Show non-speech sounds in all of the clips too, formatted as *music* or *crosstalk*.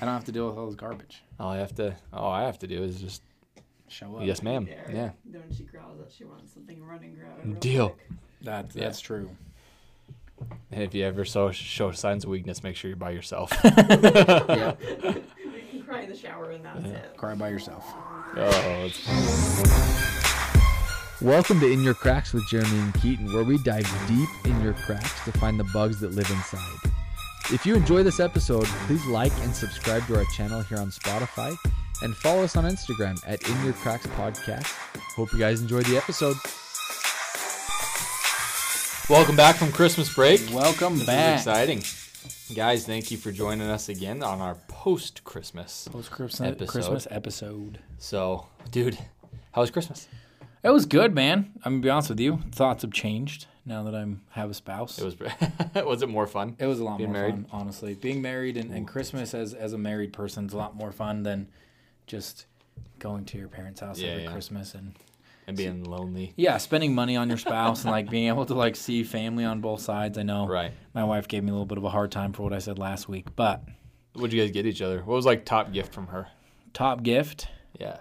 I don't have to deal with all this garbage. All I have to, all I have to do is just Show up. yes, ma'am. There. Yeah. Then when she growls that she wants something, run and grab Deal. quick. That, Yeah. That's true. And if you ever show show signs of weakness, make sure you're by yourself. *laughs* yeah. *laughs* You can cry in the shower and that's it. Cry by yourself. oh, it's Welcome to In Your Cracks with Jeremy and Keaton, where we dive deep in your cracks to find the bugs that live inside. If you enjoy this episode, please like and subscribe to our channel here on Spotify and follow us on Instagram at In Your Cracks Podcast. Hope you guys enjoy the episode. welcome back from Christmas break. Welcome This back. is exciting, guys. Thank you for joining us again on our post Christmas. Post Christmas Episode. Christmas episode. So, dude, how was Christmas? It was good, man. I'm gonna be honest with you. Thoughts have changed now that I'm have a spouse. It was. *laughs* was it more fun? It was a lot Being more married? fun, honestly. Being married and, and Christmas as as a married person is a lot more fun than just going to your parents' house Yeah, every yeah. Christmas and And being lonely. yeah, spending money on your *laughs* spouse and like being able to like see family on both sides. I know Right. my wife gave me a little bit of a hard time for what I said last week, but What'd you guys get each other? What was like top gift from her? top gift, Yeah.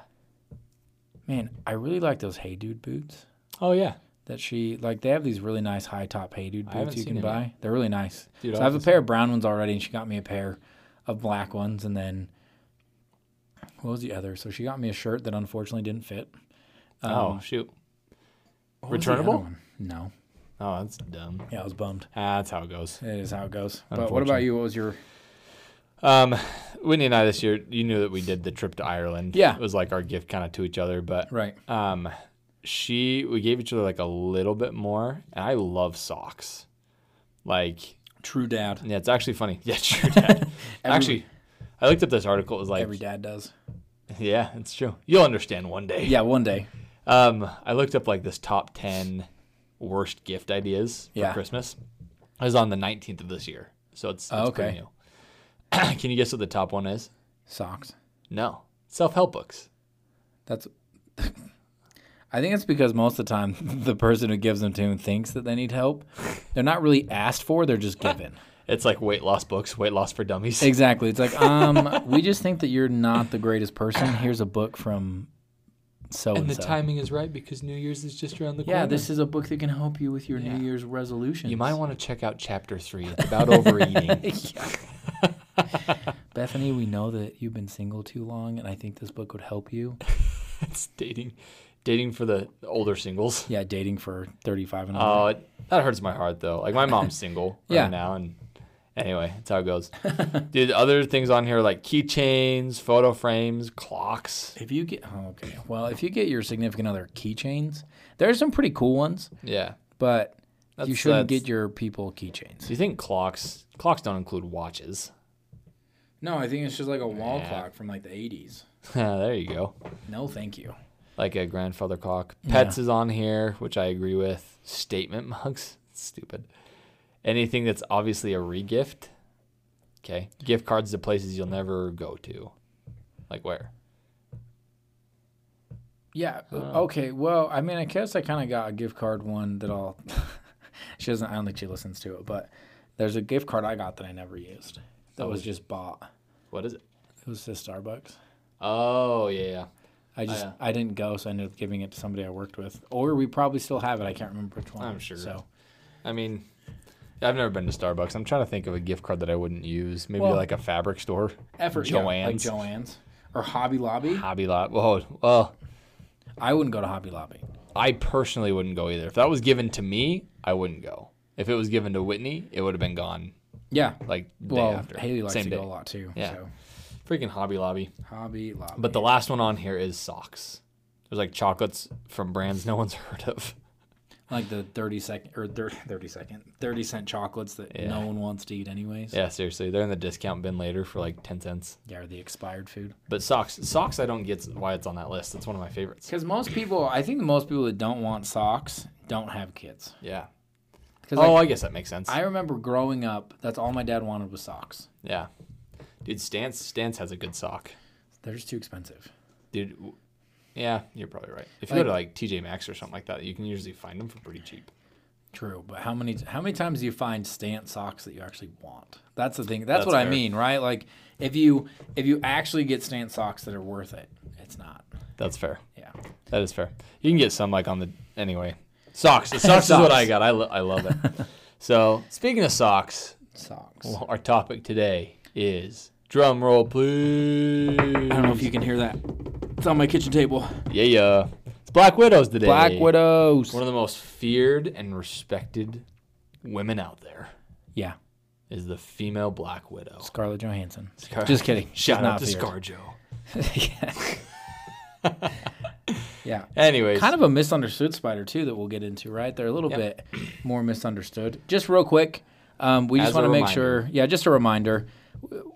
man, I really like those Hey Dude boots. Oh yeah. That she like they have these really nice high top hey dude boots you can buy. They're really nice. Dude, so I'll have a pair of brown ones already, and she got me a pair of black ones, and then what was the other? So she got me a shirt that unfortunately didn't fit. oh Um, shoot. the other returnable? one? No. Oh, that's dumb. Yeah, I was bummed. Ah, that's how it goes. It is how it goes. But what about you? What was your? Um, Whitney and I this year, you knew that we did the trip to Ireland. Yeah. It was like our gift kind of to each other, but Right. um, she we gave each other like a little bit more, and I love socks. Like, True dad. yeah, it's actually funny. *laughs* Yeah, true, *laughs* Dad. Every- actually, I looked up this article. It was like, Every dad does. *laughs* yeah, it's true. You'll understand one day. Yeah, one day. Um, I looked up like this top ten worst gift ideas for Yeah. Christmas. It was on the nineteenth of this year, so it's, it's Oh, pretty okay. new. *clears throat* Can you guess what the top one is? Socks. No, self help books. That's. I think it's because most of the time *laughs* the person who gives them to him thinks that they need help. They're not really asked for; they're just given. *laughs* It's like weight loss books, weight loss for dummies. Exactly. It's like, um, *laughs* we just think that you're not the greatest person. Here's a book from so and and the so. timing is right because New Year's is just around the corner. Yeah, this is a book that can help you with your Yeah. New Year's resolutions. You might want to check out chapter three. It's about overeating. Bethany, we know that you've been single too long, and I think this book would help you. *laughs* it's dating, dating for the older singles. Yeah, dating for 35 and over. Oh, uh, it, that hurts my heart though. Like my mom's *laughs* single right Yeah. now, and anyway, that's how it goes. *laughs* Dude, other things on here like keychains, photo frames, clocks. if you get, oh, okay. Well, if you get your significant other keychains, there's some pretty cool ones, Yeah. but you That's- shouldn't that's- get your people keychains. Do you think clocks? Clocks don't include watches. No, I think it's just like a wall Yeah. clock from like the 80s. *laughs* there you go. No, thank you. Like a grandfather clock. Pets is on here, which I agree with. Statement *laughs* mugs. Stupid. Anything that's obviously a regift. Okay. Gift cards to places you'll never go to. Like where? Yeah. Oh. Okay. Well, I mean, I guess I kind of got a gift card one that I'll. *laughs* she doesn't. I don't think she listens to it, but there's a gift card I got that I never used. That Oh, was just bought. What is it? It was just Starbucks. Oh yeah, yeah. I oh, just yeah. I didn't go, so I ended up giving it to somebody I worked with, or we probably still have it. I can't remember which one. I'm sure. So I mean, I've never been to Starbucks. I'm trying to think of a gift card that I wouldn't use. Maybe Well- like a fabric store. effort, yeah, like Joann's. Or Hobby Lobby. Hobby Lobby. Whoa. Well, I wouldn't go to Hobby Lobby. I personally wouldn't go either. If that was given to me, I wouldn't go. If it was given to Whitney, it would have been gone Yeah. like day Well, after. Haley likes Same to day. go a lot too. Yeah. So Freaking Hobby Lobby. Hobby Lobby. But the last one on here is socks. There's like chocolates from brands no one's *laughs* heard of. like the thirty second or thir- thirty second, thirty cent chocolates that Yeah. no one wants to eat anyways. Yeah, seriously. They're in the discount bin later for like 10 cents. Yeah, or the expired food. But socks, socks, I don't get why it's on that list. It's one of my favorites. Because most people, I think most people that don't want socks don't have kids. Yeah. Oh, like, I guess that makes sense. I remember growing up, that's all my dad wanted was socks. yeah. Dude, Stance Stance has a good sock. They're just too expensive. Dude, w- yeah, you're probably right. If you go to like TJ Maxx or something like that, you can usually find them for pretty cheap. True, but how many how many times do you find stance socks that you actually want? That's the thing. That's, That's what I fair. mean, right? Like if you if you actually get stance socks that are worth it, it's not. That's fair. Yeah. That is fair. You can get some like on the anyway. Socks. The socks is what Socks. I got. I, lo- I love it. *laughs* so speaking of socks, Socks. well, our topic today is drum roll, please. I don't know if you can hear that. It's on my kitchen table. Yeah, yeah. It's Black Widows today. Black Widows. One of the most feared and respected women out there Yeah. is the female Black Widow. Scarlett Johansson. Scar- Just kidding. *laughs* She's Shout out not to feared. ScarJo. yeah. *laughs* yeah. Anyways, Kind of a misunderstood spider too that we'll get into, right? They're a little bit more misunderstood. Just real quick, um, we just As a want to make reminder. sure, yeah, just a reminder.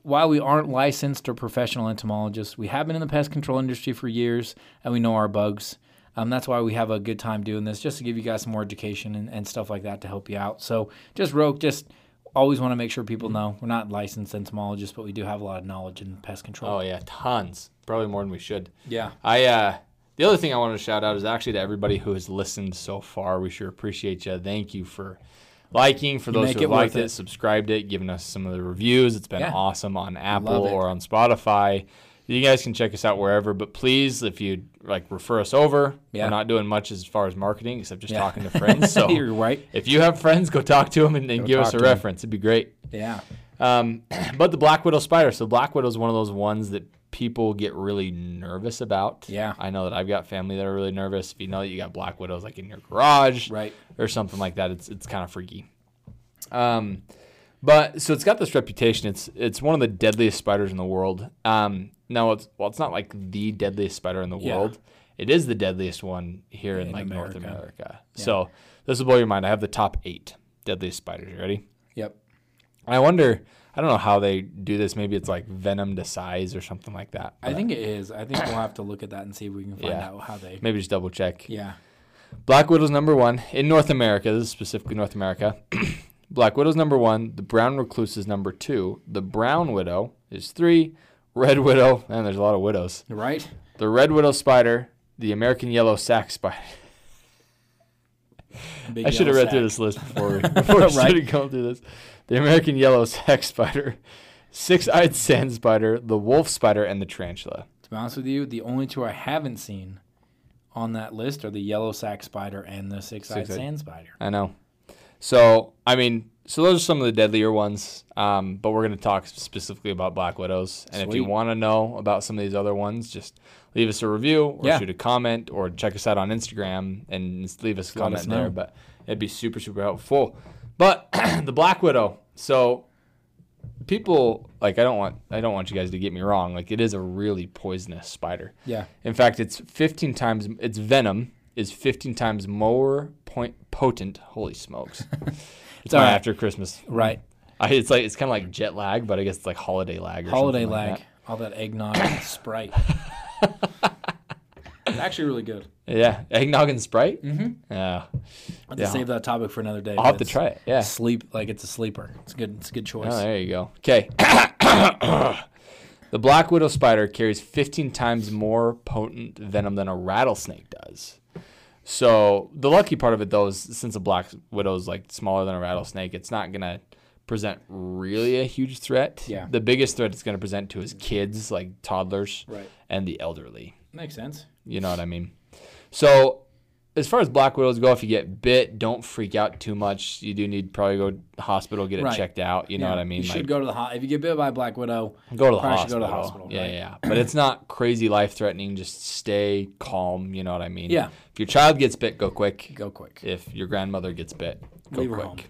While we aren't licensed or professional entomologists, we have been in the pest control industry for years, and we know our bugs. Um, that's why we have a good time doing this, just to give you guys some more education and, and stuff like that to help you out. So just real, just always want to make sure people know we're not licensed entomologists, but we do have a lot of knowledge in pest control. oh yeah, tons. Probably more than we should. yeah, I uh the other thing I wanted to shout out is actually to everybody who has listened so far. We sure appreciate you. Thank you for liking, for You those who have liked it, it. subscribed it, given us some of the reviews. It's been Yeah. awesome on Apple or on Spotify. You guys can check us out wherever, but please, if you like, refer us over. Yeah. We're not doing much as far as marketing, except just Yeah. talking to friends. *laughs* So you're right. if you have friends, go talk to them and, and give us a reference. It'd be great. Yeah, Um, *clears throat* but the Black Widow spider. So Black Widow is one of those ones that people get really nervous about. Yeah. I know that I've got family that are really nervous. If you know that you got Black Widows like in your garage right. or something like that, it's it's kind of freaky. Um, but so it's got this reputation. It's it's one of the deadliest spiders in the world. Um, now it's well, it's not like the deadliest spider in the Yeah. world. It is the deadliest one here in, In like North America. America. So this will blow your mind. I have the top eight deadliest spiders. You ready? Yep. I wonder. I don't know how they do this. Maybe it's like venom to size or something like that. I think it is. I think we'll have to look at that and see if we can find Yeah. out how they. maybe just double check. Yeah. Black Widow's number one in North America. This is specifically North America. *clears throat* Black Widow's number one. The brown recluse is number two. The brown widow is three. Red widow, and there's a lot of widows. Right. The red widow spider. The American yellow sac spider. Big I should have read through this list before we, *laughs* before we Right. started going through this. The American yellow *laughs* sac spider, six-eyed sand spider, the wolf spider, and the tarantula. To be honest with you, the only two I haven't seen on that list are the yellow sac spider and the six-eyed Six-eyed. sand spider. I know. So I mean, so those are some of the deadlier ones. Um, but we're going to talk specifically about black widows. And if you want to know about some of these other ones, just leave us a review or Yeah. shoot a comment or check us out on Instagram and leave us a Let comment us there. But it'd be super super helpful. But *clears throat* the black widow. So people like I don't want I don't want you guys to get me wrong. Like it is a really poisonous spider. Yeah. In fact, it's 15 times its venom is 15 times more point potent. Holy smokes! *laughs* it's my right. after Christmas. Right. I, it's like it's kind of like jet lag, but I guess it's like holiday lag. Or Holiday something like lag. All that eggnog and *coughs* Sprite. *laughs* actually really good. Yeah, eggnog and Sprite. Mm-hmm. Yeah, I'll have Yeah. to save that topic for another day. I'll have to try it. Yeah. Sleep like it's a sleeper. It's good. It's a good choice. Oh, there you go. Okay. *coughs* the black widow spider carries 15 times more potent venom than a rattlesnake does. So the lucky part of it, though, is since a black widow is like smaller than a rattlesnake, it's not gonna present really a huge threat. Yeah. The biggest threat it's gonna present to is kids, like toddlers, Right. and the elderly. Makes sense. You know what I mean? So, as far as black widows go, if you get bit, don't freak out too much. You do need probably go to the hospital, get it Right. checked out. You know what I mean? You Like, should go to the hospital. if you get bit by a black widow. go to the hospital. go to the hospital, Yeah, right? yeah, yeah. But it's not crazy life threatening. Just stay calm. You know what I mean? Yeah. If your child gets bit, go quick. Go quick. If your grandmother gets bit, go Leave quick.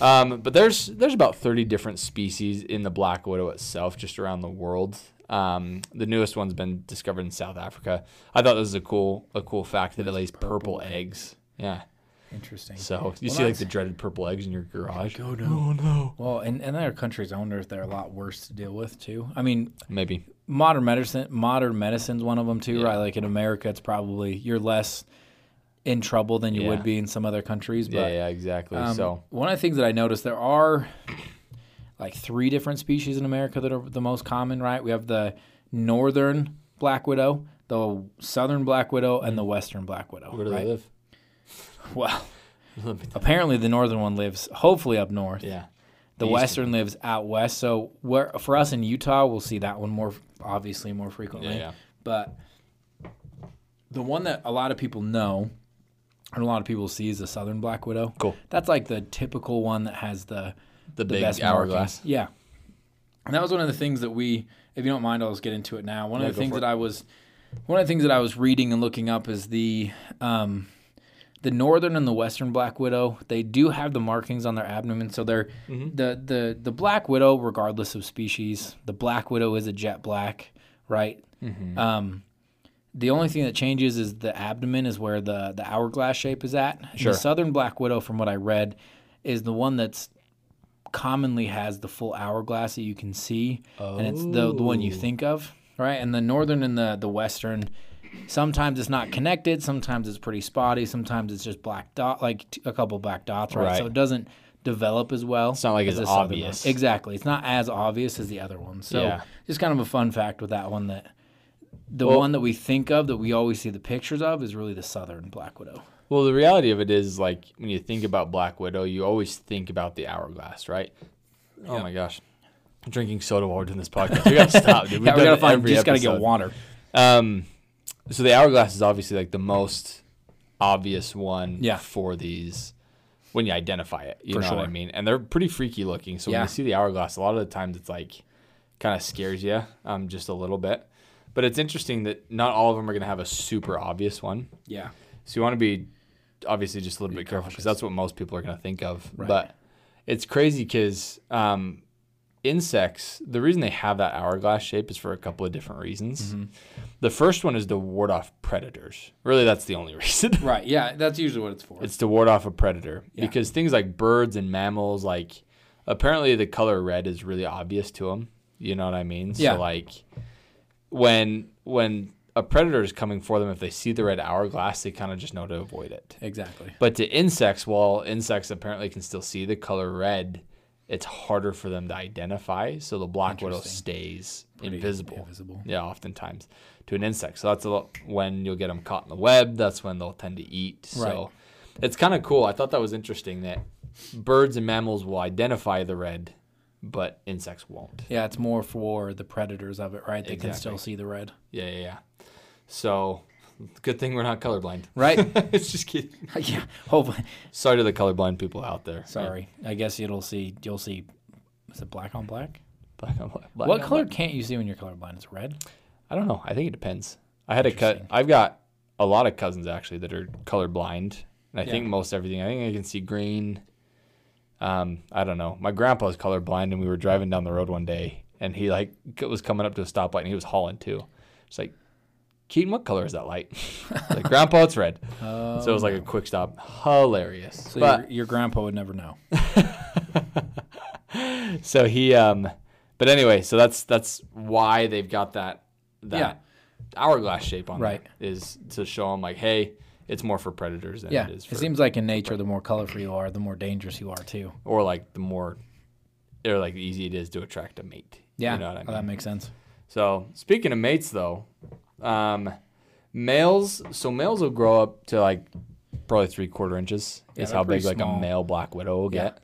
Um, but there's there's about 30 different species in the black widow itself, just around the world. Um, the newest one's been discovered in South Africa. I thought this was a cool a cool fact that it lays purple, eggs. Yeah. Interesting. So you Well, see like the dreaded purple eggs in your garage. Oh, no. Oh no. Well, in, in other countries, I wonder if they're a lot worse to deal with too. I mean, Maybe. modern medicine, modern medicine's one of them too, Yeah. right? Like in America, it's probably you're less in trouble than you Yeah. would be in some other countries. But yeah, yeah, exactly. um, so one of the things that I noticed there are like three different species in America that are the most common, right? We have the northern black widow, the southern black widow, and the western black widow. where do right? they live? *laughs* Well, *laughs* Apparently, the northern one lives hopefully up north. yeah. The western lives out west. So where for us in Utah, we'll see that one more obviously more frequently. Yeah, yeah. But the one that a lot of people know and a lot of people see is the southern black widow. Cool. That's like the typical one that has the The, the big best hourglass. markings. Yeah. And that was one of the things that we, if you don't mind, I'll just get into it now. One Yeah, of the things that. I was, one of the things that I was reading and looking up is the, um, the northern and the western black widow. They do have the markings on their abdomen, so they're Mm-hmm. the the the black widow, regardless of species. The black widow is a jet black, right? Mm-hmm. Um, the only thing that changes is the abdomen is where the the hourglass shape is at. Sure. The southern black widow, from what I read, is the one that's commonly has the full hourglass that you can see, and it's the the one you Oh. think of, right? And the northern and the the western, sometimes it's not connected, sometimes it's pretty spotty, sometimes it's just black dot, like t- a couple black dots, right? Right. So it doesn't develop as well. It's not like as it's the southern one. obvious. Exactly, it's not as obvious as the other one. So Yeah. just kind of a fun fact with that one that. The Well- one that we think of that we always see the pictures of is really the southern black widow. Well, the reality of it is, like, when you think about Black Widow, you always think about the hourglass, right? Oh my gosh. I'm drinking soda while we're doing this podcast. We gotta *laughs* stop, dude. We've Yeah, we gotta find. Just gotta get water. Um, so the hourglass is obviously like the most obvious one Yeah. for these when you identify it. You For know what I mean? And they're pretty freaky looking. So when you see the hourglass, a lot of the times it's like kind of scares you um, just a little bit. But it's interesting that not all of them are going to have a super obvious one. Yeah. So you want to be obviously just a little Be bit careful because that's what most people are going to think of. Right. But it's crazy because um, insects, the reason they have that hourglass shape is for a couple of different reasons. Mm-hmm. The first one is to ward off predators. Really, that's the only *laughs* reason. Right. Yeah. That's usually what it's for. it's to ward off a predator Yeah. because things like birds and mammals, like apparently the color red is really obvious to them. You know what I mean? Yeah. So like when when a predator is coming for them, if they see the red hourglass, they kind of just know to avoid it. exactly. But to insects, while insects apparently can still see the color red, it's harder for them to identify. So the black widow stays Pretty invisible. invisible. Yeah, oftentimes to an insect. So that's a lot, when you'll get them caught in the web. That's when they'll tend to eat. Right. So it's kind of cool. I thought that was interesting that birds and mammals will identify the red, but insects won't. Yeah. It's more for the predators of it, right? They can still see the red. Yeah, yeah, yeah. So good thing we're not colorblind. Right. *laughs* it's just kidding. *laughs* yeah. Hopefully. Sorry to the colorblind people out there. Sorry. I guess you'll see. You'll see. Is it black on black? Black on black. black what on color black. can't you see when you're colorblind? It's red. I don't know. I think it depends. I had a cut. I've got a lot of cousins actually that are colorblind, and I Yeah. think most everything. I think I can see green. Um, I don't know. My grandpa's colorblind, and we were driving down the road one day, and he like was coming up to a stoplight, and he was hauling too. It's like, Keaton, what color is that light? *laughs* like, Grandpa, it's red. so it was like a quick stop. Hilarious. So but your, your grandpa would never know. *laughs* so he um, but anyway, so that's that's why they've got that that Yeah. hourglass shape on Right. there is to show them like, hey, it's more for predators than Yeah. it is for It seems like in nature, the more colorful you are, the more dangerous you are too. or like the more or like the easy it is to attract a mate. Yeah. you know what I Oh, that makes sense. So speaking of mates, though, um, males. So males will grow up to like probably three quarter inches. Yeah, is how big like small. a male black widow will Yeah. get.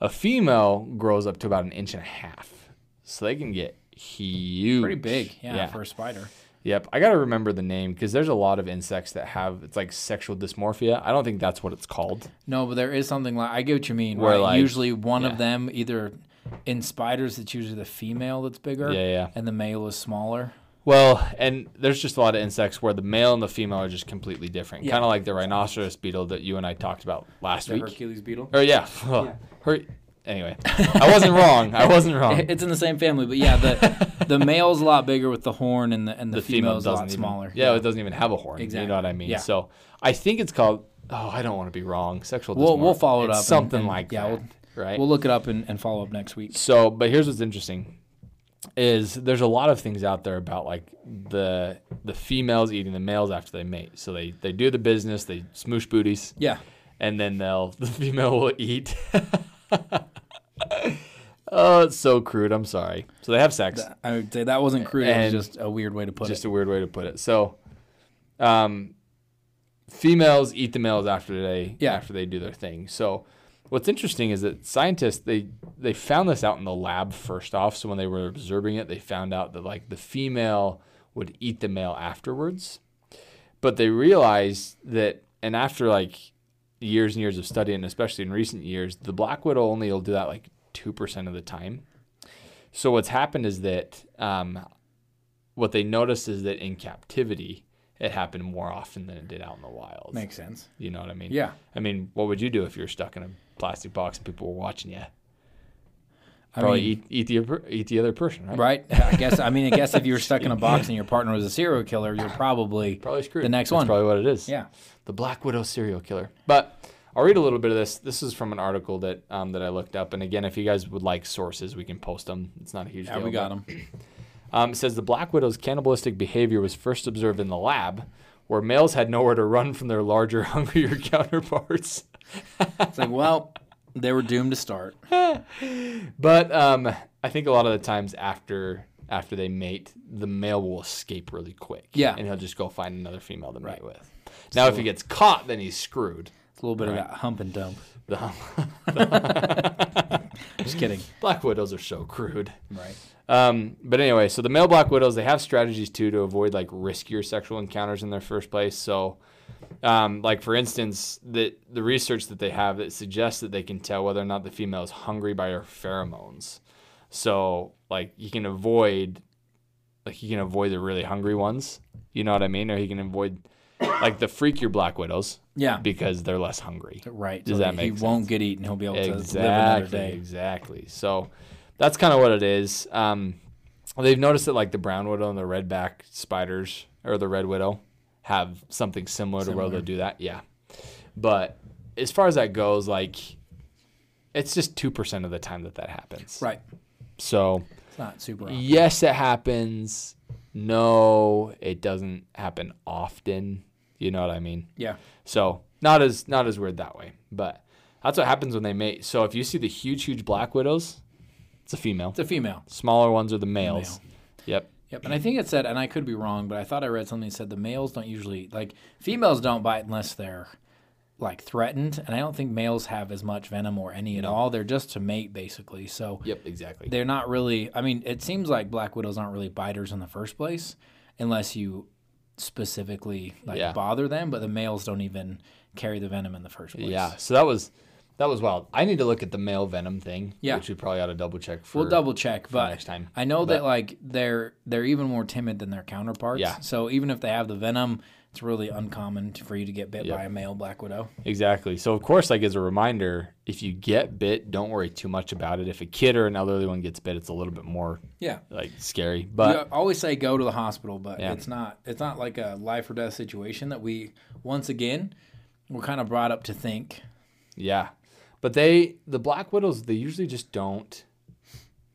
A female grows up to about an inch and a half, so they can get huge. Pretty big. Yeah, Yeah. For a spider. Yep. I gotta remember the name because there's a lot of insects that have it's like sexual dysmorphia. I don't think that's what it's called. No, but there is something like I get what you mean. Where, right? like- usually one yeah. of them either in spiders it's usually the female that's bigger. Yeah, yeah. And the male is smaller. Well, and there's just a lot of insects where the male and the female are just completely different. Yeah. Kind of like the rhinoceros beetle that you and I talked about last The week. Hercules beetle. Or yeah. *laughs* Her, anyway, I wasn't wrong. I wasn't wrong. *laughs* It's in the same family, but yeah, the the *laughs* male's a lot bigger with the horn, and the and the, the female female's a lot even, smaller. Yeah, it doesn't even have a horn. Exactly. You know what I mean? Yeah. So I think it's called. Oh, I don't want to be wrong. Sexual. We'll- we'll follow it It's up and- Something and- like yeah, that. we'll- right. We'll look it up and, and follow up next week. So, but here's what's interesting is there's a lot of things out there about like the the females eating the males after they mate. So they they do the business, they smoosh booties, Yeah. and then they'll *laughs* the female will eat. *laughs* oh, it's so crude. I'm sorry. So they have sex. I would say that wasn't crude. It was just a weird way to put just it. Just a weird way to put it. So, um, females eat the males after they Yeah. after they do their thing. So what's interesting is that scientists they they found this out in the lab first off. So when they were observing it, they found out that like the female would eat the male afterwards. But they realized that and after like years and years of study and especially in recent years, the black widow only will do that like 2% of the time. So what's happened is that um, what they noticed is that in captivity, it happened more often than it did out in the wild. Makes sense. You know what I mean? Yeah. I mean, what would you do if you were stuck in a plastic box and people were watching you? I Probably mean, eat, eat the other- eat the other person, right? right? I guess. I mean, I guess if you were stuck in a box and your partner was a serial killer, you're probably Probably screwed. The next That's one. Probably what it is. yeah. the Black Widow serial killer. But I'll read a little bit of this. This is from an article that um, that I looked up. And again, if you guys would like sources, we can post them. It's not a huge Yeah, deal. we got them. Um, it says the black widow's cannibalistic behavior was first observed in the lab, where males had nowhere to run from their larger, *laughs* hungrier counterparts. It's like, well, they were doomed to start. *laughs* But um, I think a lot of the times after after they mate, the male will escape really quick. Yeah. and he'll just go find another female to mate Right. with. Now, if he gets caught, then he's screwed. A little bit Right. of that hump and dump. *laughs* The hump. *laughs* Just kidding. black widows are so crude. Right. Um, but anyway, so the male black widows they have strategies too to avoid like riskier sexual encounters in their first place. So, um, like for instance, the the research that they have that suggests that they can tell whether or not the female is hungry by her pheromones. So, like you can avoid, like you can avoid the really hungry ones. You know what I mean? Or you can avoid like the freakier black widows Yeah. because they're less hungry. Right. Does so that he make won't get eaten. He'll be able to live another Exactly, day. exactly. So that's kind of what it is. Um, they've noticed that like the brown widow and the redback spiders or the red widow have something similar, to where they'll do that. Yeah, but as far as that goes, like it's just two percent of the time that that happens. Right. So It's not super. often. yes, it happens. No, it doesn't happen often. You know what I mean? Yeah. So not as not as weird that way, but that's what happens when they mate. So if you see the huge, huge black widows, it's a female. It's a female. Smaller ones are the males. Yep. Yep. And I think it said, and I could be wrong, but I thought I read something that said the males don't usually like females don't bite unless they're like threatened, and I don't think males have as much venom or any at all. They're just to mate basically. So Yep. Exactly. they're not really. I mean, it seems like black widows aren't really biters in the first place, unless you specifically like Yeah. bother them. But the males don't even carry the venom in the first place. Yeah. So that was that was wild. I need to look at the male venom thing. Yeah. Which we probably ought to double check for. We'll double check, but next time. I know But- that like they're they're even more timid than their counterparts. Yeah. So even if they have the venom, it's really uncommon for you to get bit Yep. by a male black widow. Exactly. So of course, like as a reminder, if you get bit, don't worry too much about it. If a kid or an elderly one gets bit, it's a little bit more Yeah. like scary. you But always say go to the hospital, but Yeah. it's not it's not like a life or death situation that we once again we're kind of brought up to think. Yeah. But they the black widows they usually just don't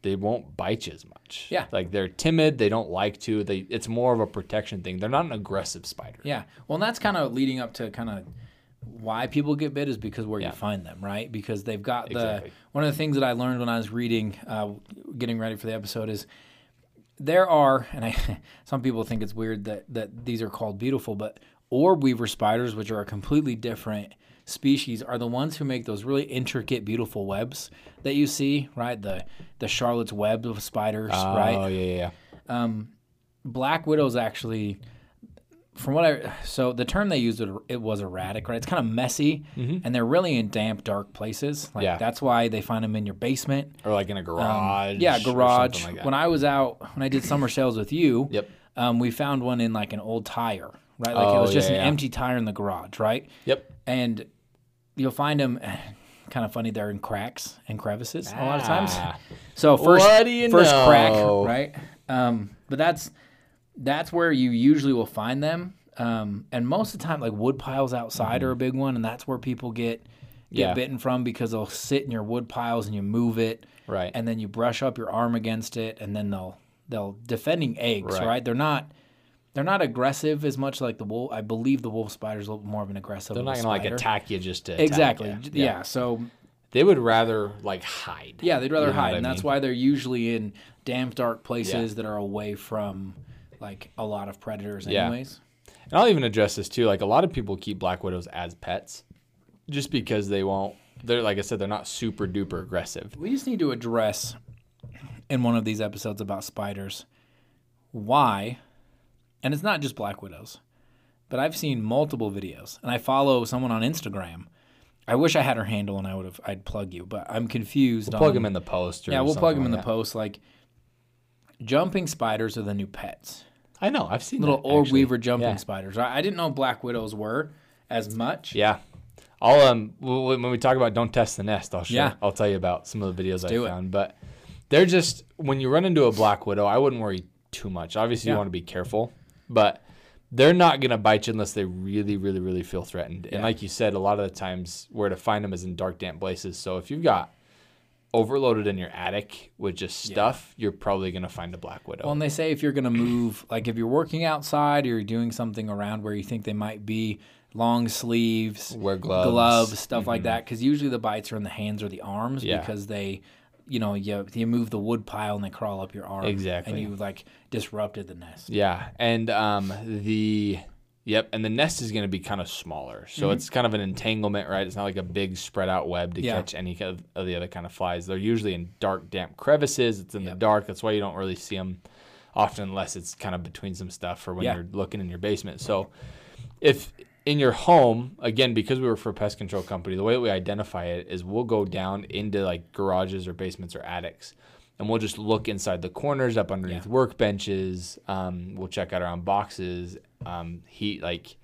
they won't bite you as much. Yeah. Like they're timid, they don't like to. They it's more of a protection thing. They're not an aggressive spider. Yeah. Well, and that's kind of leading up to kind of why people get bit is because where Yeah. you find them, right? Because they've got the Exactly. one of the things that I learned when I was reading, uh, getting ready for the episode is there are, and I *laughs* some people think it's weird that that these are called beautiful, but orb weaver spiders, which are a completely different species, are the ones who make those really intricate, beautiful webs that you see, right? The the Charlotte's web of spiders, right? Oh yeah, yeah, yeah. black widows actually from what i so the term they used it, it was erratic right it's kind of messy and they're really in damp dark places like Mm-hmm. Yeah. that's why they find them in your basement Or like in a garage. Um, yeah garage like when i was out when i did summer sales with you *clears throat* Yep. um, we found one in like an old tire right like it Oh, was just yeah, an yeah. empty tire in the garage right Yep. and you'll find them *sighs* kind of funny they're in cracks and crevices a lot of times Ah. *laughs* so first, What do you first crack, right? Um, but that's that's where you usually will find them. Um, and most of the time, like wood piles outside are a big one, and that's where people get get Mm-hmm. Yeah. bitten from because they'll sit in your wood piles and you move it, Right. and then you brush up your arm against it, and then they'll they'll defending eggs, Right. right? They're not. They're not aggressive as much like the wolf. I believe the wolf spider is a little more of an aggressive. They're not gonna like attack you just to attack Exactly. ya. Yeah. So They would rather like hide. yeah, they'd rather You know hide, and that's why they're usually in damp, dark places that are away from like a lot of predators, Yeah. anyways. And I'll even address this too. Like a lot of people keep black widows as pets, just because they won't. They're like I said, they're not super duper aggressive. We just need to address in one of these episodes about spiders why, and it's not just black widows, but I've seen multiple videos, and I follow someone on Instagram. I wish I had her handle and I would have I'd plug you, but I'm confused. Plug on, them in the post. Or Yeah, we'll plug them in something the like post. Like jumping spiders are the new pets. I know. I've seen Little that, orb actually. weaver jumping Yeah. spiders. I, I didn't know black widows were as much. Yeah. I'll um when we talk about don't test the nest, I'll show, Yeah. I'll tell you about some of the videos I do it. found. But they're just when you run into a black widow, I wouldn't worry too much. Obviously, Yeah. you want to be careful, but they're not gonna bite you unless they really, really, really feel threatened. Yeah. And like you said, a lot of the times where to find them is in dark, damp places. So if you've got overloaded in your attic with just stuff, you're probably gonna find a black widow. Well, and they say if you're going to move, like if you're working outside or you're doing something around where you think they might be, long sleeves, Wear gloves. gloves, stuff like mm-hmm. that. Because usually the bites are in the hands or the arms Yeah. because they, you know, you, you move the wood pile and they crawl up your arm. Exactly. And you like disrupted the nest. Yeah, and um, the yep, and the nest is going to be kind of smaller, so it's kind of an entanglement, right? It's not like a big spread out web to Mm-hmm. Yeah. catch any of, of the other kind of flies. They're usually in dark, damp crevices. It's in the dark. That's why you don't really see them often, unless it's kind of between some stuff or when Yeah. you're looking in your basement. So, if in your home, again, because we were for a pest control company, the way that we identify it is we'll go down into like garages or basements or attics. And we'll just look inside the corners, up underneath workbenches. Um, we'll check out around boxes, um, heat like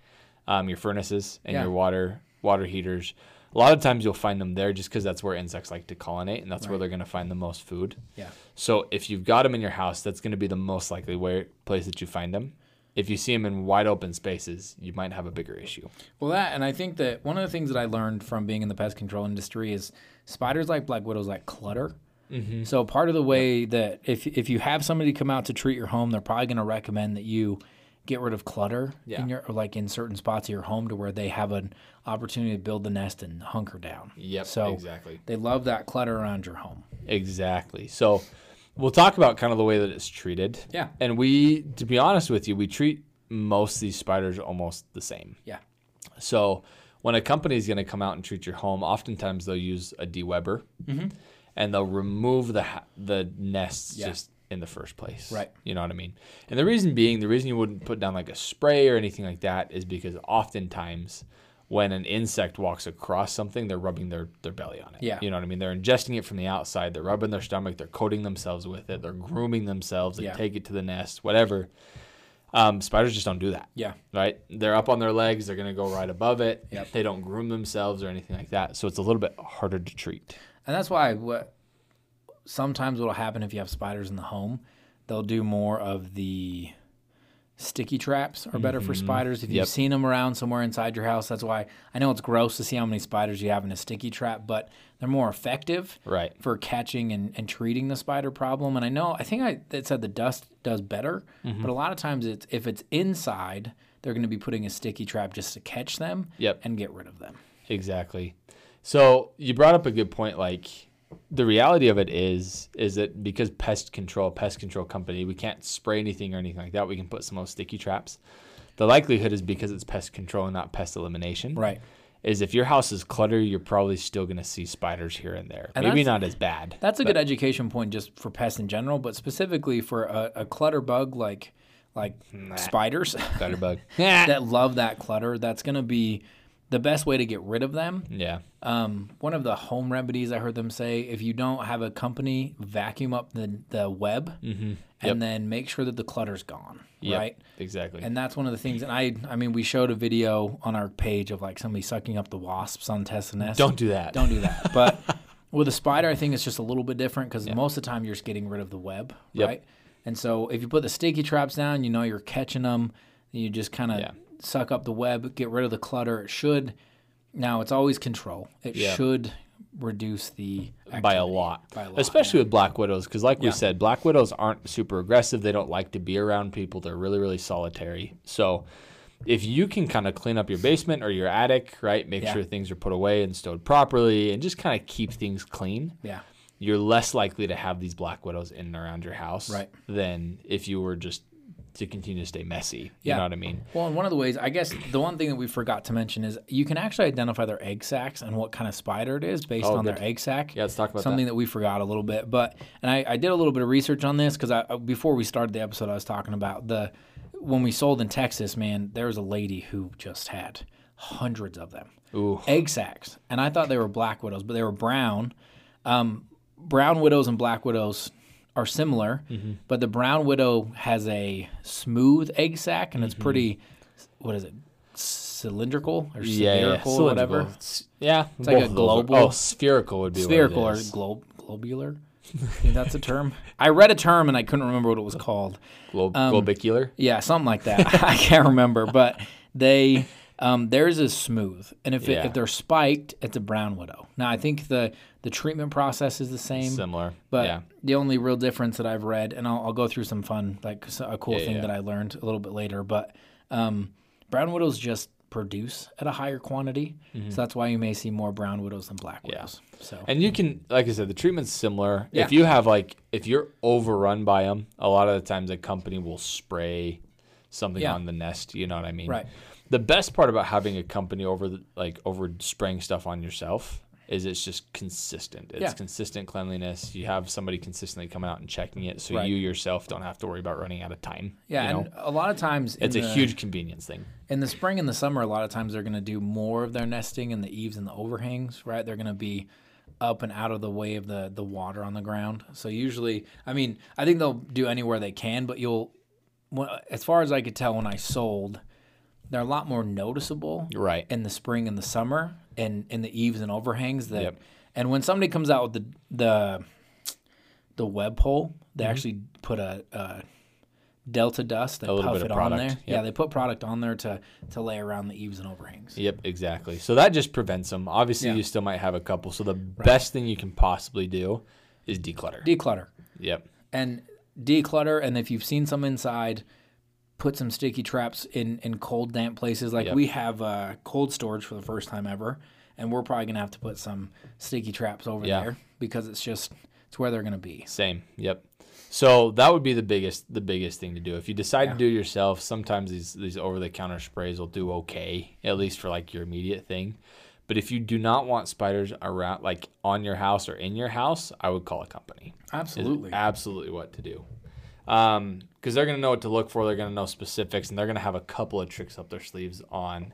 um, your furnaces and Yeah. your water water heaters. A lot of times you'll find them there just because that's where insects like to colonate, and that's where they're going to find the most food. Yeah. So if you've got them in your house, that's going to be the most likely where place that you find them. If you see them in wide open spaces, you might have a bigger issue. Well, that, and I think that one of the things that I learned from being in the pest control industry is spiders like black widows like clutter. Mm-hmm. So part of the way that if if you have somebody come out to treat your home, they're probably going to recommend that you get rid of clutter Yeah. in your or like in certain spots of your home to where they have an opportunity to build the nest and hunker down. Yep, So exactly. they love that clutter around your home. Exactly. So we'll talk about kind of the way that it's treated. Yeah. And we, to be honest with you, we treat most of these spiders almost the same. Yeah. So when a company is going to come out and treat your home, oftentimes they'll use a dewebber mm-hmm. and they'll remove the the nests Yeah. just in the first place. Right. You know what I mean? And the reason being, the reason you wouldn't put down like a spray or anything like that is because oftentimes when an insect walks across something, they're rubbing their, their belly on it. Yeah. You know what I mean? They're ingesting it from the outside. They're rubbing their stomach. They're coating themselves with it. They're grooming themselves. They Yeah. take it to the nest, whatever. Um, spiders just don't do that Yeah. right? They're up on their legs. They're going to go right above it. Yep. They don't groom themselves or anything like that. So it's a little bit harder to treat. And that's why what sometimes what'll happen if you have spiders in the home, they'll do more of the sticky traps are better for spiders. If you've seen them around somewhere inside your house, that's why I know it's gross to see how many spiders you have in a sticky trap, but they're more effective Right. for catching and, and treating the spider problem. And I know I think I it said the dust does better, Mm-hmm. but a lot of times it's if it's inside, they're going to be putting a sticky trap just to catch them Yep. and get rid of them. Exactly. So you brought up a good point. Like the reality of it is, is that because pest control, pest control company, we can't spray anything or anything like that. We can put some of those sticky traps. The likelihood is because it's pest control and not pest elimination. Right. Is if your house is cluttered, you're probably still going to see spiders here and there. And Maybe not as bad. That's a but- good education point just for pests in general, but specifically for a, a clutter bug like like spiders spider bug. *laughs* that love that clutter. That's going to be the best way to get rid of them. yeah. Um, one of the home remedies I heard them say: if you don't have a company, vacuum up the the web, and Yep. then make sure that the clutter's gone. Yep. Right. Exactly. And that's one of the things. And I, I mean, we showed a video on our page of like somebody sucking up the wasps on test nest. Don't do that. Don't do that. But *laughs* with a spider, I think it's just a little bit different because most of the time you're just getting rid of the web, Yep. right? And so if you put the sticky traps down, you know you're catching them. You just kind of Yeah. Suck up the web, get rid of the clutter. It should. Now it's always control. It Yeah. should reduce the by a lot, By a lot, especially with black widows because like Yeah. we said black widows aren't super aggressive they don't like to be around people they're really really solitary so if you can kind of clean up your basement or your attic right make Yeah. sure things are put away and stowed properly and just kind of keep things clean Yeah. you're less likely to have these black widows in and around your house Right. than if you were just to continue to stay messy. You Yeah. know what I mean? Well, and one of the ways, I guess, the one thing that we forgot to mention is you can actually identify their egg sacs and what kind of spider it is based Oh, on good. their egg sac. Yeah, let's talk about something that. we forgot a little bit. But and I, I did a little bit of research on this because I before we started the episode, I was talking about the when we sold in Texas. Man, there was a lady who just had hundreds of them Ooh. egg sacs, and I thought they were black widows, but they were brown. Um, brown widows and black widows are similar, Mm-hmm. but the brown widow has a smooth egg sac, and it's Mm-hmm. pretty. What is it? Cylindrical or Yeah, yeah, spherical or whatever. It's- Yeah, It's like a those are- oh, spherical would be Spherical what or it is. globe globular. I that's a term. I read a term and I couldn't remember what it was called. Glo- um, globicular. Yeah, something like that. *laughs* I can't remember, but they um, theirs is smooth, and if it, Yeah. if they're spiked, it's a brown widow. Now I think the the treatment process is the same, Similar. but yeah. the only real difference that I've read, and I'll, I'll go through some fun, like a cool Yeah, thing yeah. that I learned a little bit later, but um, brown widows just produce at a higher quantity, so that's why you may see more brown widows than black Mm-hmm. Yeah. widows. So And you can, like I said, the treatment's similar. If you have like, if you're overrun by them, a lot of the times a company will spray something on the nest. You know what I mean? Right. The best part about having a company over, the, like over spraying stuff on yourself, is it's just consistent. It's Yeah. consistent cleanliness. You have somebody consistently coming out and checking it, so Right. you yourself don't have to worry about running out of time. yeah, you know? and a lot of times it's a the- huge convenience thing. in the spring and the summer, a lot of times they're going to do more of their nesting in the eaves and the overhangs, right? They're going to be up and out of the way of the the water on the ground. So usually, I mean, I think they'll do anywhere they can, but you'll, well, as far as I could tell when I sold, they're a lot more noticeable Right. in the spring and the summer and in the eaves and overhangs that Yep. and when somebody comes out with the the the web hole Mm-hmm. they actually put a, a delta dust they puff bit it of on there yeah they put product on there to to lay around the eaves and overhangs Yep, exactly. So that just prevents them. Obviously, Yeah. you still might have a couple. So the best thing you can possibly do is declutter. declutter yep. and declutter and if you've seen some inside put some sticky traps in in cold damp places like Yep. we have uh, cold storage for the first time ever and we're probably gonna have to put some sticky traps over Yeah. there because it's just it's where they're gonna be Same. Yep. So that would be the biggest the biggest thing to do. If you decide Yeah. to do it yourself, sometimes these these over the counter sprays will do okay, at least for like your immediate thing. But if you do not want spiders around like on your house or in your house, I would call a company. absolutely absolutely what to do. Um, because they're gonna know what to look for. They're gonna know specifics, and they're gonna have a couple of tricks up their sleeves on,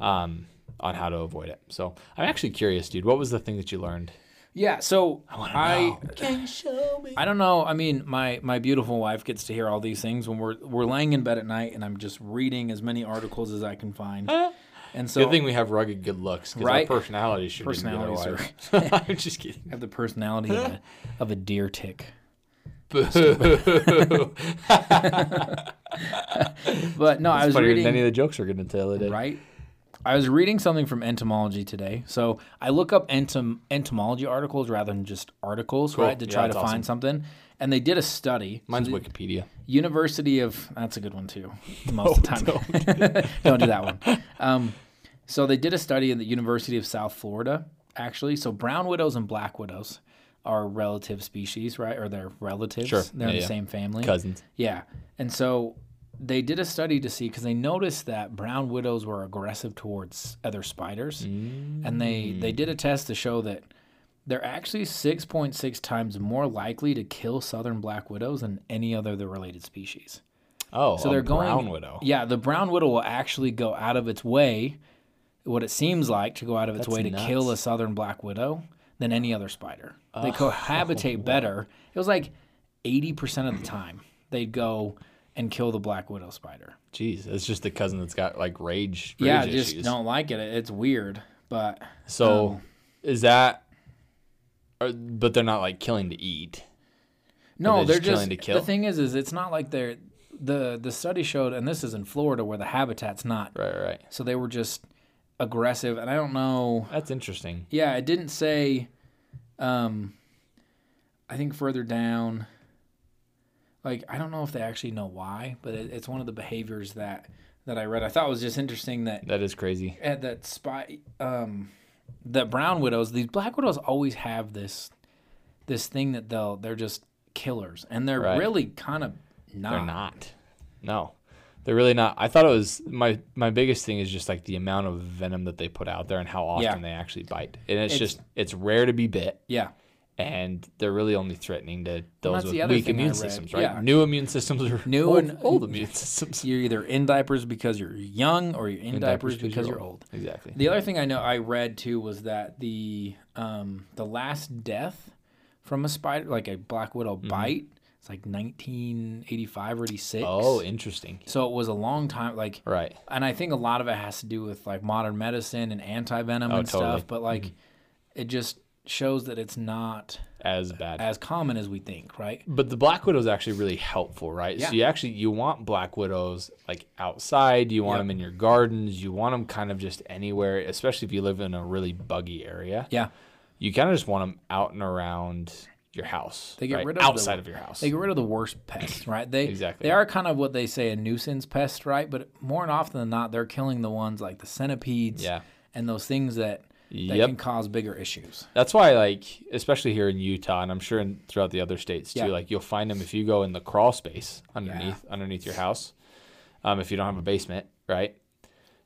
um, on how to avoid it. So I'm actually curious, dude. What was the thing that you learned? Yeah, so I Can you show me? I don't know. I mean, my my beautiful wife gets to hear all these things when we're we're laying in bed at night and I'm just reading as many articles as I can find. And so Good thing we have rugged good looks, because Right? our personalities should Personalities be are- our. *laughs* I'm just kidding. I *laughs* have the personality of a, of a deer tick. Boo. *laughs* But no, I was reading any of the jokes we're gonna tell today. right. I was reading something from entomology today. So I look up entom- entomology articles rather than just articles, Cool. right, to Yeah, try to that's find something. And they did a study. So Mine's the Wikipedia. University of that's a good one too. *laughs* Most of the time, *laughs* don't. do that one. Um, so they did a study in the University of South Florida, actually. So brown widows and black widows are relative species, right? Or they're relatives. Sure. They're in Yeah, the yeah. same family. Cousins. Yeah. And so they did a study to see because they noticed that brown widows were aggressive towards other spiders, and they they did a mm. test to show that they're actually 6.6 times more likely to kill southern black widows than any other of the related species. Oh, So they're going brown widow. Yeah, the brown widow will actually go out of its way, what it seems like to go out of its That's way to kill a southern black widow than any other spider. They cohabitate better. It was like 80% of the *clears throat* time they'd go and kill the black widow spider. Jeez, it's just the cousin that's got like rage. yeah, rage just issues. don't like it. It's weird, but So um, is that? Or, but they're not like killing to eat. no, they they're just killing to kill? The thing is is it's not like they're the the study showed and this is in Florida where the habitat's not. Right, right. So they were just aggressive and I don't know That's interesting. Yeah, it didn't say. Um, I think further down. Like I don't know if they actually know why, but it, it's one of the behaviors that that I read. I thought was just interesting that That is crazy. at that spy um, that brown widows, these black widows always have this this thing that they'll they're just killers, and they're Right. really kind of not. They're not. No, they're really not. I thought it was my my biggest thing is just like the amount of venom that they put out there and how often Yeah. they actually bite. And it's, It's- just it's rare to be bit, Yeah. and they're really only threatening to those that's with weak immune systems, right? Yeah. New immune systems are New old, and- old immune systems. You're either in diapers because you're young or you're in, In diapers, 'cause because you're old. Exactly. The other thing I know I read too was that the um, the last death from a spider, like a black widow bite, it's like 1985 or 86. Mm-hmm. Oh, interesting. so it was a long time. Like, Right. and I think a lot of it has to do with like modern medicine and anti venom Oh, and totally. stuff. But like, it just shows that it's not As bad. as common as we think, right? But the black widow is actually really helpful, right? Yeah. So you actually you want black widows like outside. You want Yep. them in your gardens. You want them kind of just anywhere, especially if you live in a really buggy area. Yeah. You kind of just want them out and around your house. They get right? rid of the- outside of your house. They get rid of the worst pests, right? They Exactly. they are kind of what they say a nuisance pest, right? But more and often than not, they're killing the ones like the centipedes Yeah. and those things that that Yep. can cause bigger issues. That's why, like, especially here in Utah, and I'm sure in, throughout the other states too. Yeah. Like, you'll find them if you go in the crawl space underneath underneath your house. Um, if you don't have a basement, right?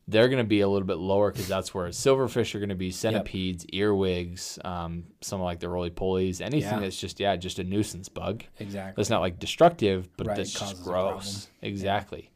They're going to be a little bit lower because that's where silverfish are going to be, centipedes, earwigs, um, some like the roly polies, anything Yeah. that's just yeah, just a nuisance bug. Exactly. That's not like destructive, but Right, that's just causes a problem. gross. Exactly.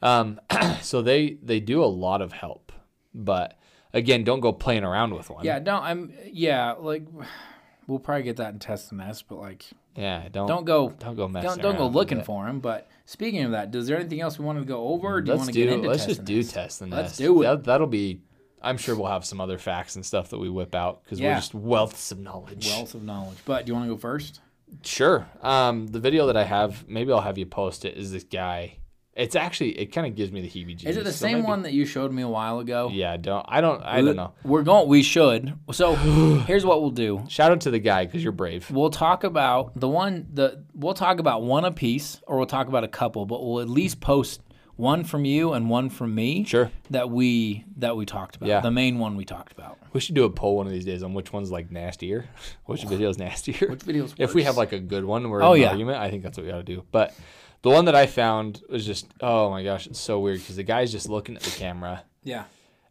Um, *clears throat* so they they do a lot of help, but again, don't go playing around with one. Yeah, don't I'm yeah, like *sighs* we'll probably get that in test and nest, but like yeah. Don't don't go don't go messing don't don't go looking for him. But speaking of that, is there anything else we want to go over? Or do you let's want to do get into let's just do nest? test and Let's do it. That, that'll be. I'm sure we'll have some other facts and stuff that we whip out because we're just wealths of knowledge. Wealth of knowledge. But do you want to go first? Sure. Um, the video that I have, maybe I'll have you post it. Is this guy? It's actually it kind of gives me the heebie-jeebies. Is it the So same maybe- one that you showed me a while ago? Yeah. Don't I don't I don't know. We're going. We should. So *sighs* here's what we'll do. Shout out to the guy because you're brave. We'll talk about the one. The we'll talk about one a piece or we'll talk about a couple. But we'll at least post one from you and one from me. Sure. That we that we talked about. Yeah. The main one we talked about. We should do a poll one of these days on which one's like nastier, *laughs* which video is nastier. Which video's If we have like a good one, we're Oh, in yeah. argument. I think that's what we got to do. But the one that I found was just oh my gosh, it's so weird because the guy's just looking at the camera Yeah.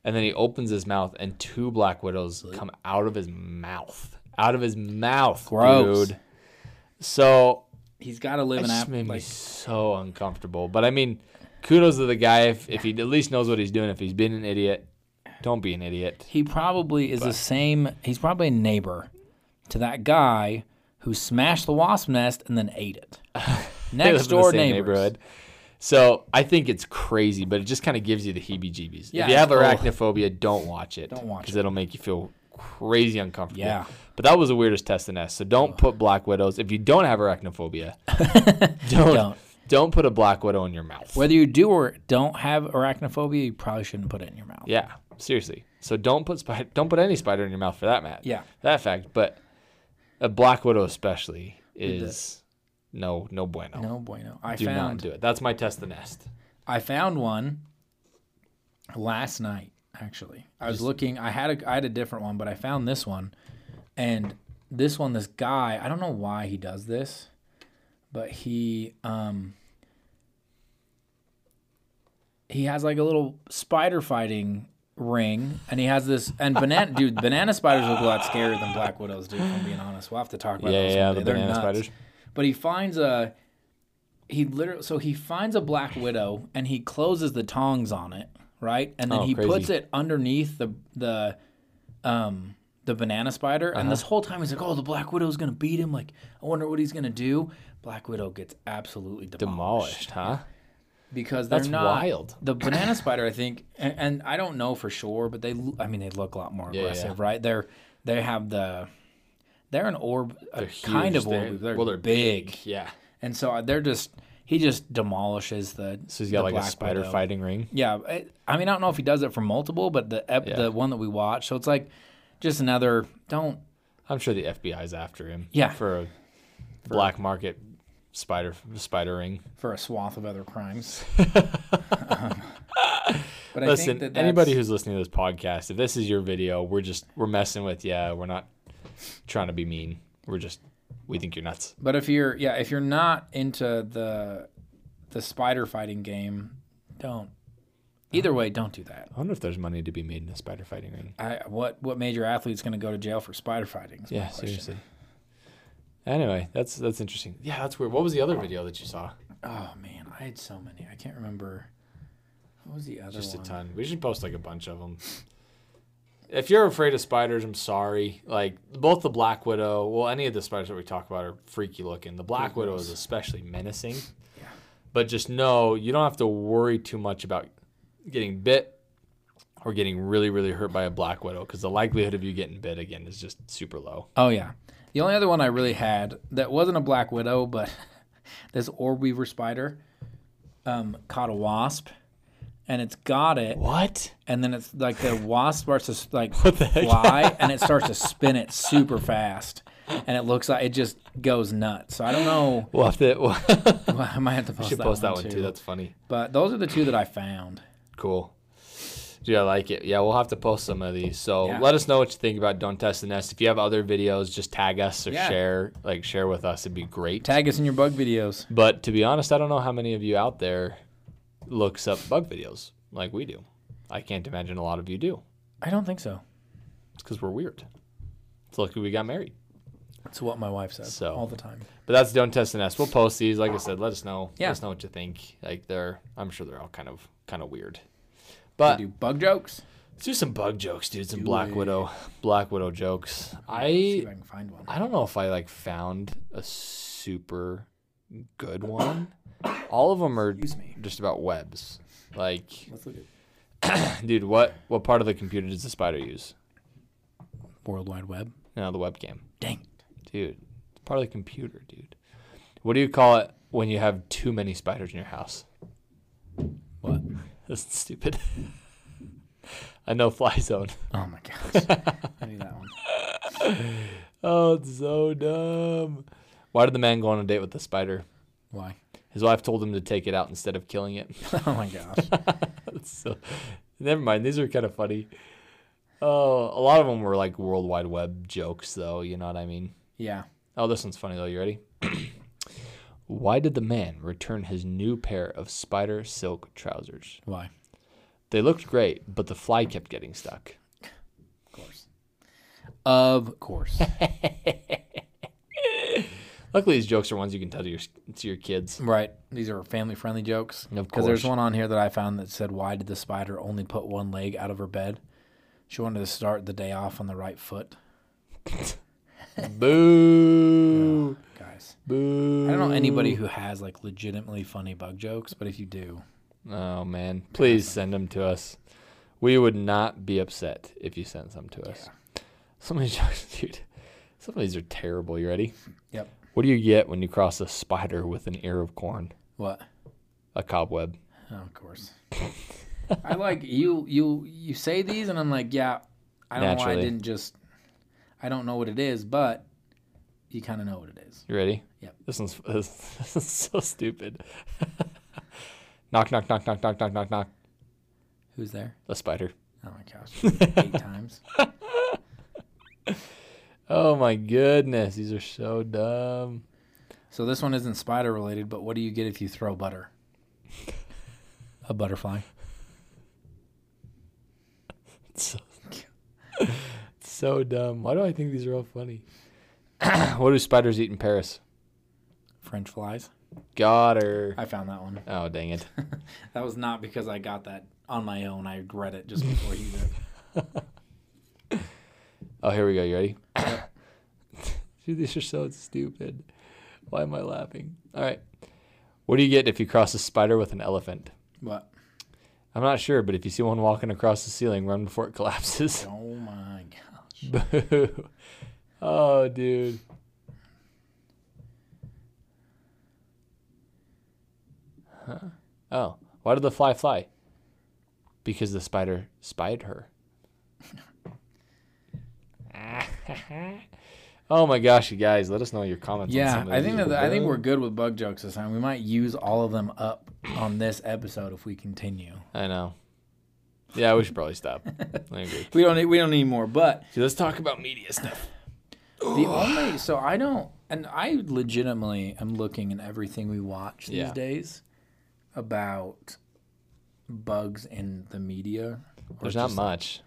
and then he opens his mouth and two black widows come out of his mouth, out of his mouth, Gross. dude. So He's got to live just app. made me Like, so uncomfortable. But I mean, kudos to the guy if, if he at least knows what he's doing. If he's been an idiot, don't be an idiot. he probably is the same. He's probably a neighbor to that guy who smashed the wasp nest and then ate it. *laughs* Next in the door neighborhood. So I think it's crazy, but it just kind of gives you the heebie-jeebies. Yeah, if you have arachnophobia, don't watch it. Don't watch because it. it'll make you feel crazy uncomfortable. Yeah. But that was the weirdest test in S. So don't put black widows if you don't have arachnophobia. *laughs* don't, Don't. don't put a black widow in your mouth. Whether you do or don't have arachnophobia, you probably shouldn't put it in your mouth. Yeah, seriously. So don't put spider, don't put any spider in your mouth for that matter. Yeah. that fact. But a black widow especially is no no bueno. No bueno. I do not do it. That's my test the nest. I found one last night. Actually, I was looking. I had a I had a different one, but I found this one, and this one, this guy. I don't know why he does this, but he um he has like a little spider fighting ring, and he has this and banana dude. Banana spiders look a lot scarier than black widows do. If I'm being honest, we'll have to talk about Yeah, those yeah, the. They're banana nuts. spiders. But he finds a he literally so he finds a black widow and he closes the tongs on it, right? And then Oh, he crazy. puts it underneath the the um the banana spider and Uh-huh. this whole time he's like, "Oh, the black widow's going to beat him. Like, I wonder what he's going to do." Black widow gets absolutely demolished, Demolished, huh? because they're That's not wild. The *laughs* banana spider, I think, and, and I don't know for sure, but they I mean they look a lot more Yeah, aggressive, yeah. right? They're they have the they're an orb, a They're kind huge. of They're- orb. They're, well, they're big. Yeah. And so they're just he just demolishes the. So he's the got like a spider Widow. fighting ring. Yeah, I, I mean I don't know if he does it for multiple, but the ep, Yeah. the one that we watched, so it's like just another. Don't I'm sure the FBI's after him. Yeah. For a black market spider spider ring. for a swath of other crimes. Um, *laughs* but I Listen, think that anybody who's listening to this podcast, if this is your video, we're just we're messing with you. We're not trying to be mean. We're just we think you're nuts. But if you're yeah, if you're not into the the spider fighting game, don't. Either way, don't do that. I wonder if there's money to be made in a spider fighting ring. I what what major athlete's going to go to jail for spider fighting? Yeah, seriously. Anyway, that's that's interesting. Yeah, that's weird. What was the other video that you saw? Oh man, I had so many. I can't remember. What was the other Just a one? ton. We should post like a bunch of them. If you're afraid of spiders, I'm sorry. Like both the Black Widow, well, any of the spiders that we talk about are freaky looking. The Black Widow is especially menacing. Yeah. But just know you don't have to worry too much about getting bit or getting really, really hurt by a Black Widow because the likelihood of you getting bit again is just super low. Oh yeah. The only other one I really had that wasn't a black widow, but *laughs* this orb weaver spider um, caught a wasp, and it's got it, What? and then it's like the wasp starts to like What the heck? fly, and it starts to spin it super fast, and it looks like it just goes nuts. So I don't know. We'll have to. *laughs* We'll I might have to post, should that, post one that one too. That's funny. But those are the two that I found. Cool. Dude, I like it. Yeah, we'll have to post some of these. So Yeah. let us know what you think about Don't Test the Nest. If you have other videos, just tag us or Yeah. share, like share with us. It'd be great. Tag us in your bug videos. But to be honest, I don't know how many of you out there looks up bug videos like we do. I can't imagine a lot of you do. I don't think so. It's because we're weird. It's lucky we got married. That's what my wife says So- all the time. But that's Don't Test the Nest. We'll post these. Like I said, let us know. Yeah. Let us know what you think. Like they're, I'm sure they're all kind of kind of weird. We But do bug jokes. Let's do some bug jokes, dude. Some Do Black it. Widow, Black Widow jokes. See I if I can find one. I don't know if I like found a super good one. All of them are me. just about webs. Like, Let's look at *clears throat* dude, what what part of the computer does the spider use? World Wide Web. No, the webcam. Dang. Dude, it's part of the computer, dude. What do you call it when you have too many spiders in your house? What? *laughs* That's stupid. *laughs* I know fly zone. Oh my gosh. *laughs* I knew that one. Oh, it's so dumb. Why did the man go on a date with the spider? Why? His wife told him to take it out instead of killing it. *laughs* Oh my gosh. *laughs* So, never mind. These are kind of funny. Oh, a lot of them were like World Wide Web jokes, though. You know what I mean? Yeah. Oh, this one's funny though. You ready? *clears throat* Why did the man return his new pair of spider silk trousers? Why? They looked great, but the fly kept getting stuck. Of course. Of course. *laughs* Luckily, these jokes are ones you can tell to your to your kids. right. These are family friendly jokes. Of course. Because there's one on here that I found that said, Why did the spider only put one leg out of her bed? She wanted to start the day off on the right foot. *laughs* Boo! *laughs* Guys. Boo! I don't know anybody who has like legitimately funny bug jokes, but if you do, Oh man, please send them to us. We would not be upset if you sent some to us. Some of these *laughs* jokes, dude. Some of these are terrible. You ready? Yep. What do you get when you cross a spider with an ear of corn? what? A cobweb. Oh, of course. *laughs* I like you. You you say these, and I'm like, yeah. I don't know why I didn't just. I don't know what it is, but you kind of know what it is. You ready? Yep. This one's this, *laughs* this is so stupid. *laughs* knock knock knock knock knock knock knock knock. Who's there? A spider. Oh my gosh, eight times. Oh my goodness, these are so dumb. So this one isn't spider related, but what do you get if you throw butter? A butterfly. It's so, *laughs* it's so dumb. Why do I think these are all funny? *coughs* what do spiders eat in Paris? French flies. Got her. I found that one. Oh dang it. *laughs* That was not because I got that on my own. I read it just before you did. *laughs* Oh, here we go. You ready? *coughs* Dude, these are so stupid. Why am I laughing? All right. What do you get if you cross a spider with an elephant? What? I'm not sure, but if you see one walking across the ceiling, run before it collapses. Oh my gosh. Boo. *laughs* Oh, dude. Huh. Oh, why did the fly fly? Because the spider spied her. *laughs* oh my gosh, you guys, let us know your comments. on Yeah, some I think these. that I think we're good with bug jokes this time. We might use all of them up on this episode if we continue. I know. Yeah, we should probably stop. *laughs* I agree. We don't need we don't need more, but So let's talk about media stuff. the only so I don't and I legitimately am looking in everything we watch these Yeah. days. about bugs in the media? There's not just- much.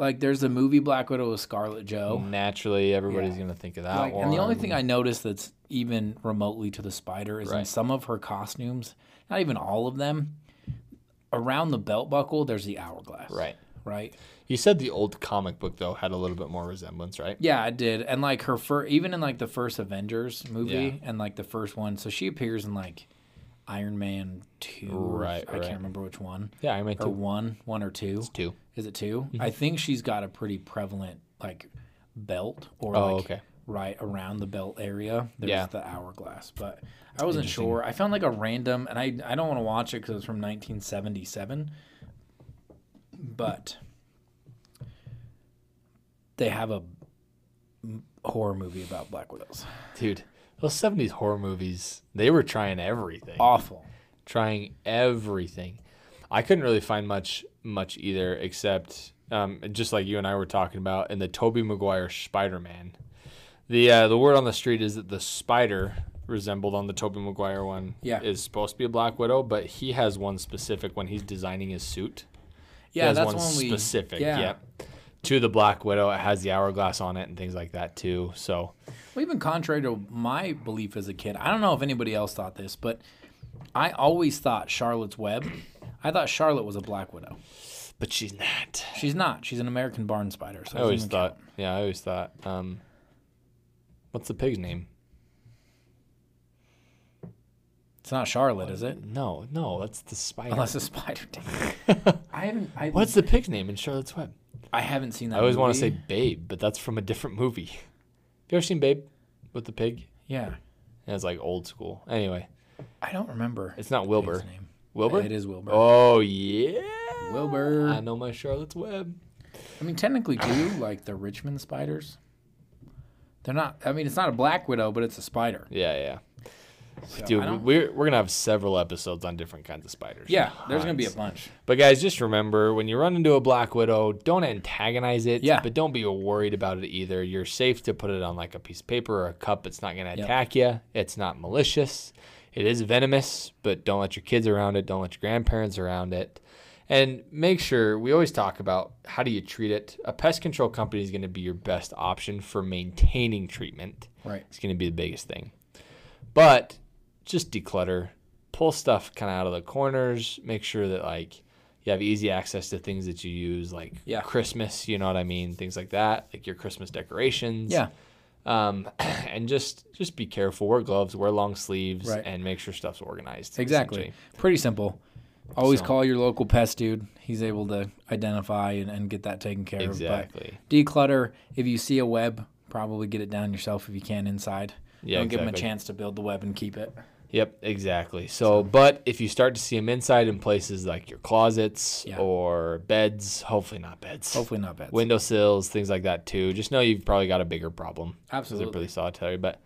Like there's the movie Black Widow with Scarlett Joe. Naturally, everybody's Yeah. gonna think of that Like, one. and the only thing I noticed that's even remotely to the spider is in Right. some of her costumes, not even all of them, around the belt buckle there's the hourglass. right. Right. You said the old comic book though had a little bit more resemblance, right? Yeah, I did. And like her fir- even in like the first Avengers movie and like the first one, so she appears in like Iron Man two. Right, I right. can't remember which one. Yeah, I meant Or to. one, one or two. Two. Is it 2 Mm-hmm. I think she's got a pretty prevalent like belt or Oh, like okay. right around the belt area. There's Yeah. the hourglass, but I wasn't sure. I found like a random, and I I don't want to watch it because it's from 1977, but they have a horror movie about Black Widows. Dude, those 70s horror movies, they were trying everything. Awful. Trying everything. I couldn't really find much much either except um, just like you and I were talking about in the Tobey Maguire Spider-Man. The uh, the word on the street is that the spider resembled on the Tobey Maguire one Yeah. is supposed to be a Black Widow, but he has one specific when he's designing his suit. Yeah, that's one one we specific. Yeah. Yep. To the Black Widow, it has the hourglass on it and things like that too. So Even contrary to my belief as a kid, I don't know if anybody else thought this, but I always thought Charlotte's Web. I thought Charlotte was a Black Widow. but she's not. She's not. She's an American barn spider. So I always thought. count. Yeah, I always thought. Um, what's the pig's name? it's not Charlotte, is it? No, no, that's the spider. Unless it's spider. *laughs* I haven't. I, What's the pig's name in Charlotte's Web? I haven't seen that. I always want to say Babe, but that's from a different movie. You ever seen Babe with the pig? Yeah, Yeah, it's like old school. Anyway, I don't remember. it's not his Wilbur. name. Wilbur? It is Wilbur. Oh yeah, Wilbur. I know my Charlotte's Web. I mean, technically, too, *coughs* like the Richmond spiders. They're not. I mean, it's not a Black Widow, but it's a spider. Yeah, yeah. So Dude, we're we're gonna have several episodes on different kinds of spiders. yeah, there's gonna be a bunch. But guys, just remember when you run into a black widow, don't antagonize it. Yeah. But don't be worried about it either. You're safe to put it on like a piece of paper or a cup. It's not gonna Yep. attack you. It's not malicious. It is venomous, but don't let your kids around it. Don't let your grandparents around it. And make sure we always talk about how do you treat it. A pest control company is going to be your best option for maintaining treatment. Right. It's going to be the biggest thing. But just declutter, pull stuff kind of out of the corners, make sure that like you have easy access to things that you use like Yeah. Christmas, you know what I mean, things like that, like your Christmas decorations. Yeah. Um *clears throat* and just just be careful, wear gloves, wear long sleeves Right. and make sure stuff's organized. Exactly. Pretty simple. Always So- call your local pest dude. He's able to identify and, and get that taken care of. Exactly. Declutter. If you see a web, probably get it down yourself if you can inside. Yeah, Don't give them a chance to build the web and keep it. Yep, exactly. So, but if you start to see them inside in places like your closets Yeah. or beds, hopefully not beds. Hopefully not bad. windowsills, things like that too. Just know you've probably got a bigger problem. Absolutely. They're pretty solitary. But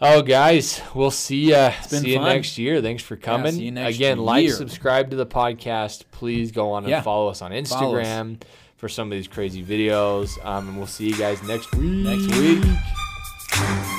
oh, guys, we'll see been See you fun. next year. Thanks for coming. see you next Again, like, subscribe to the podcast. Please go on and Yeah. follow us on Follow us. Instagram for some of these crazy videos. Um, and we'll see you guys next week. Next week.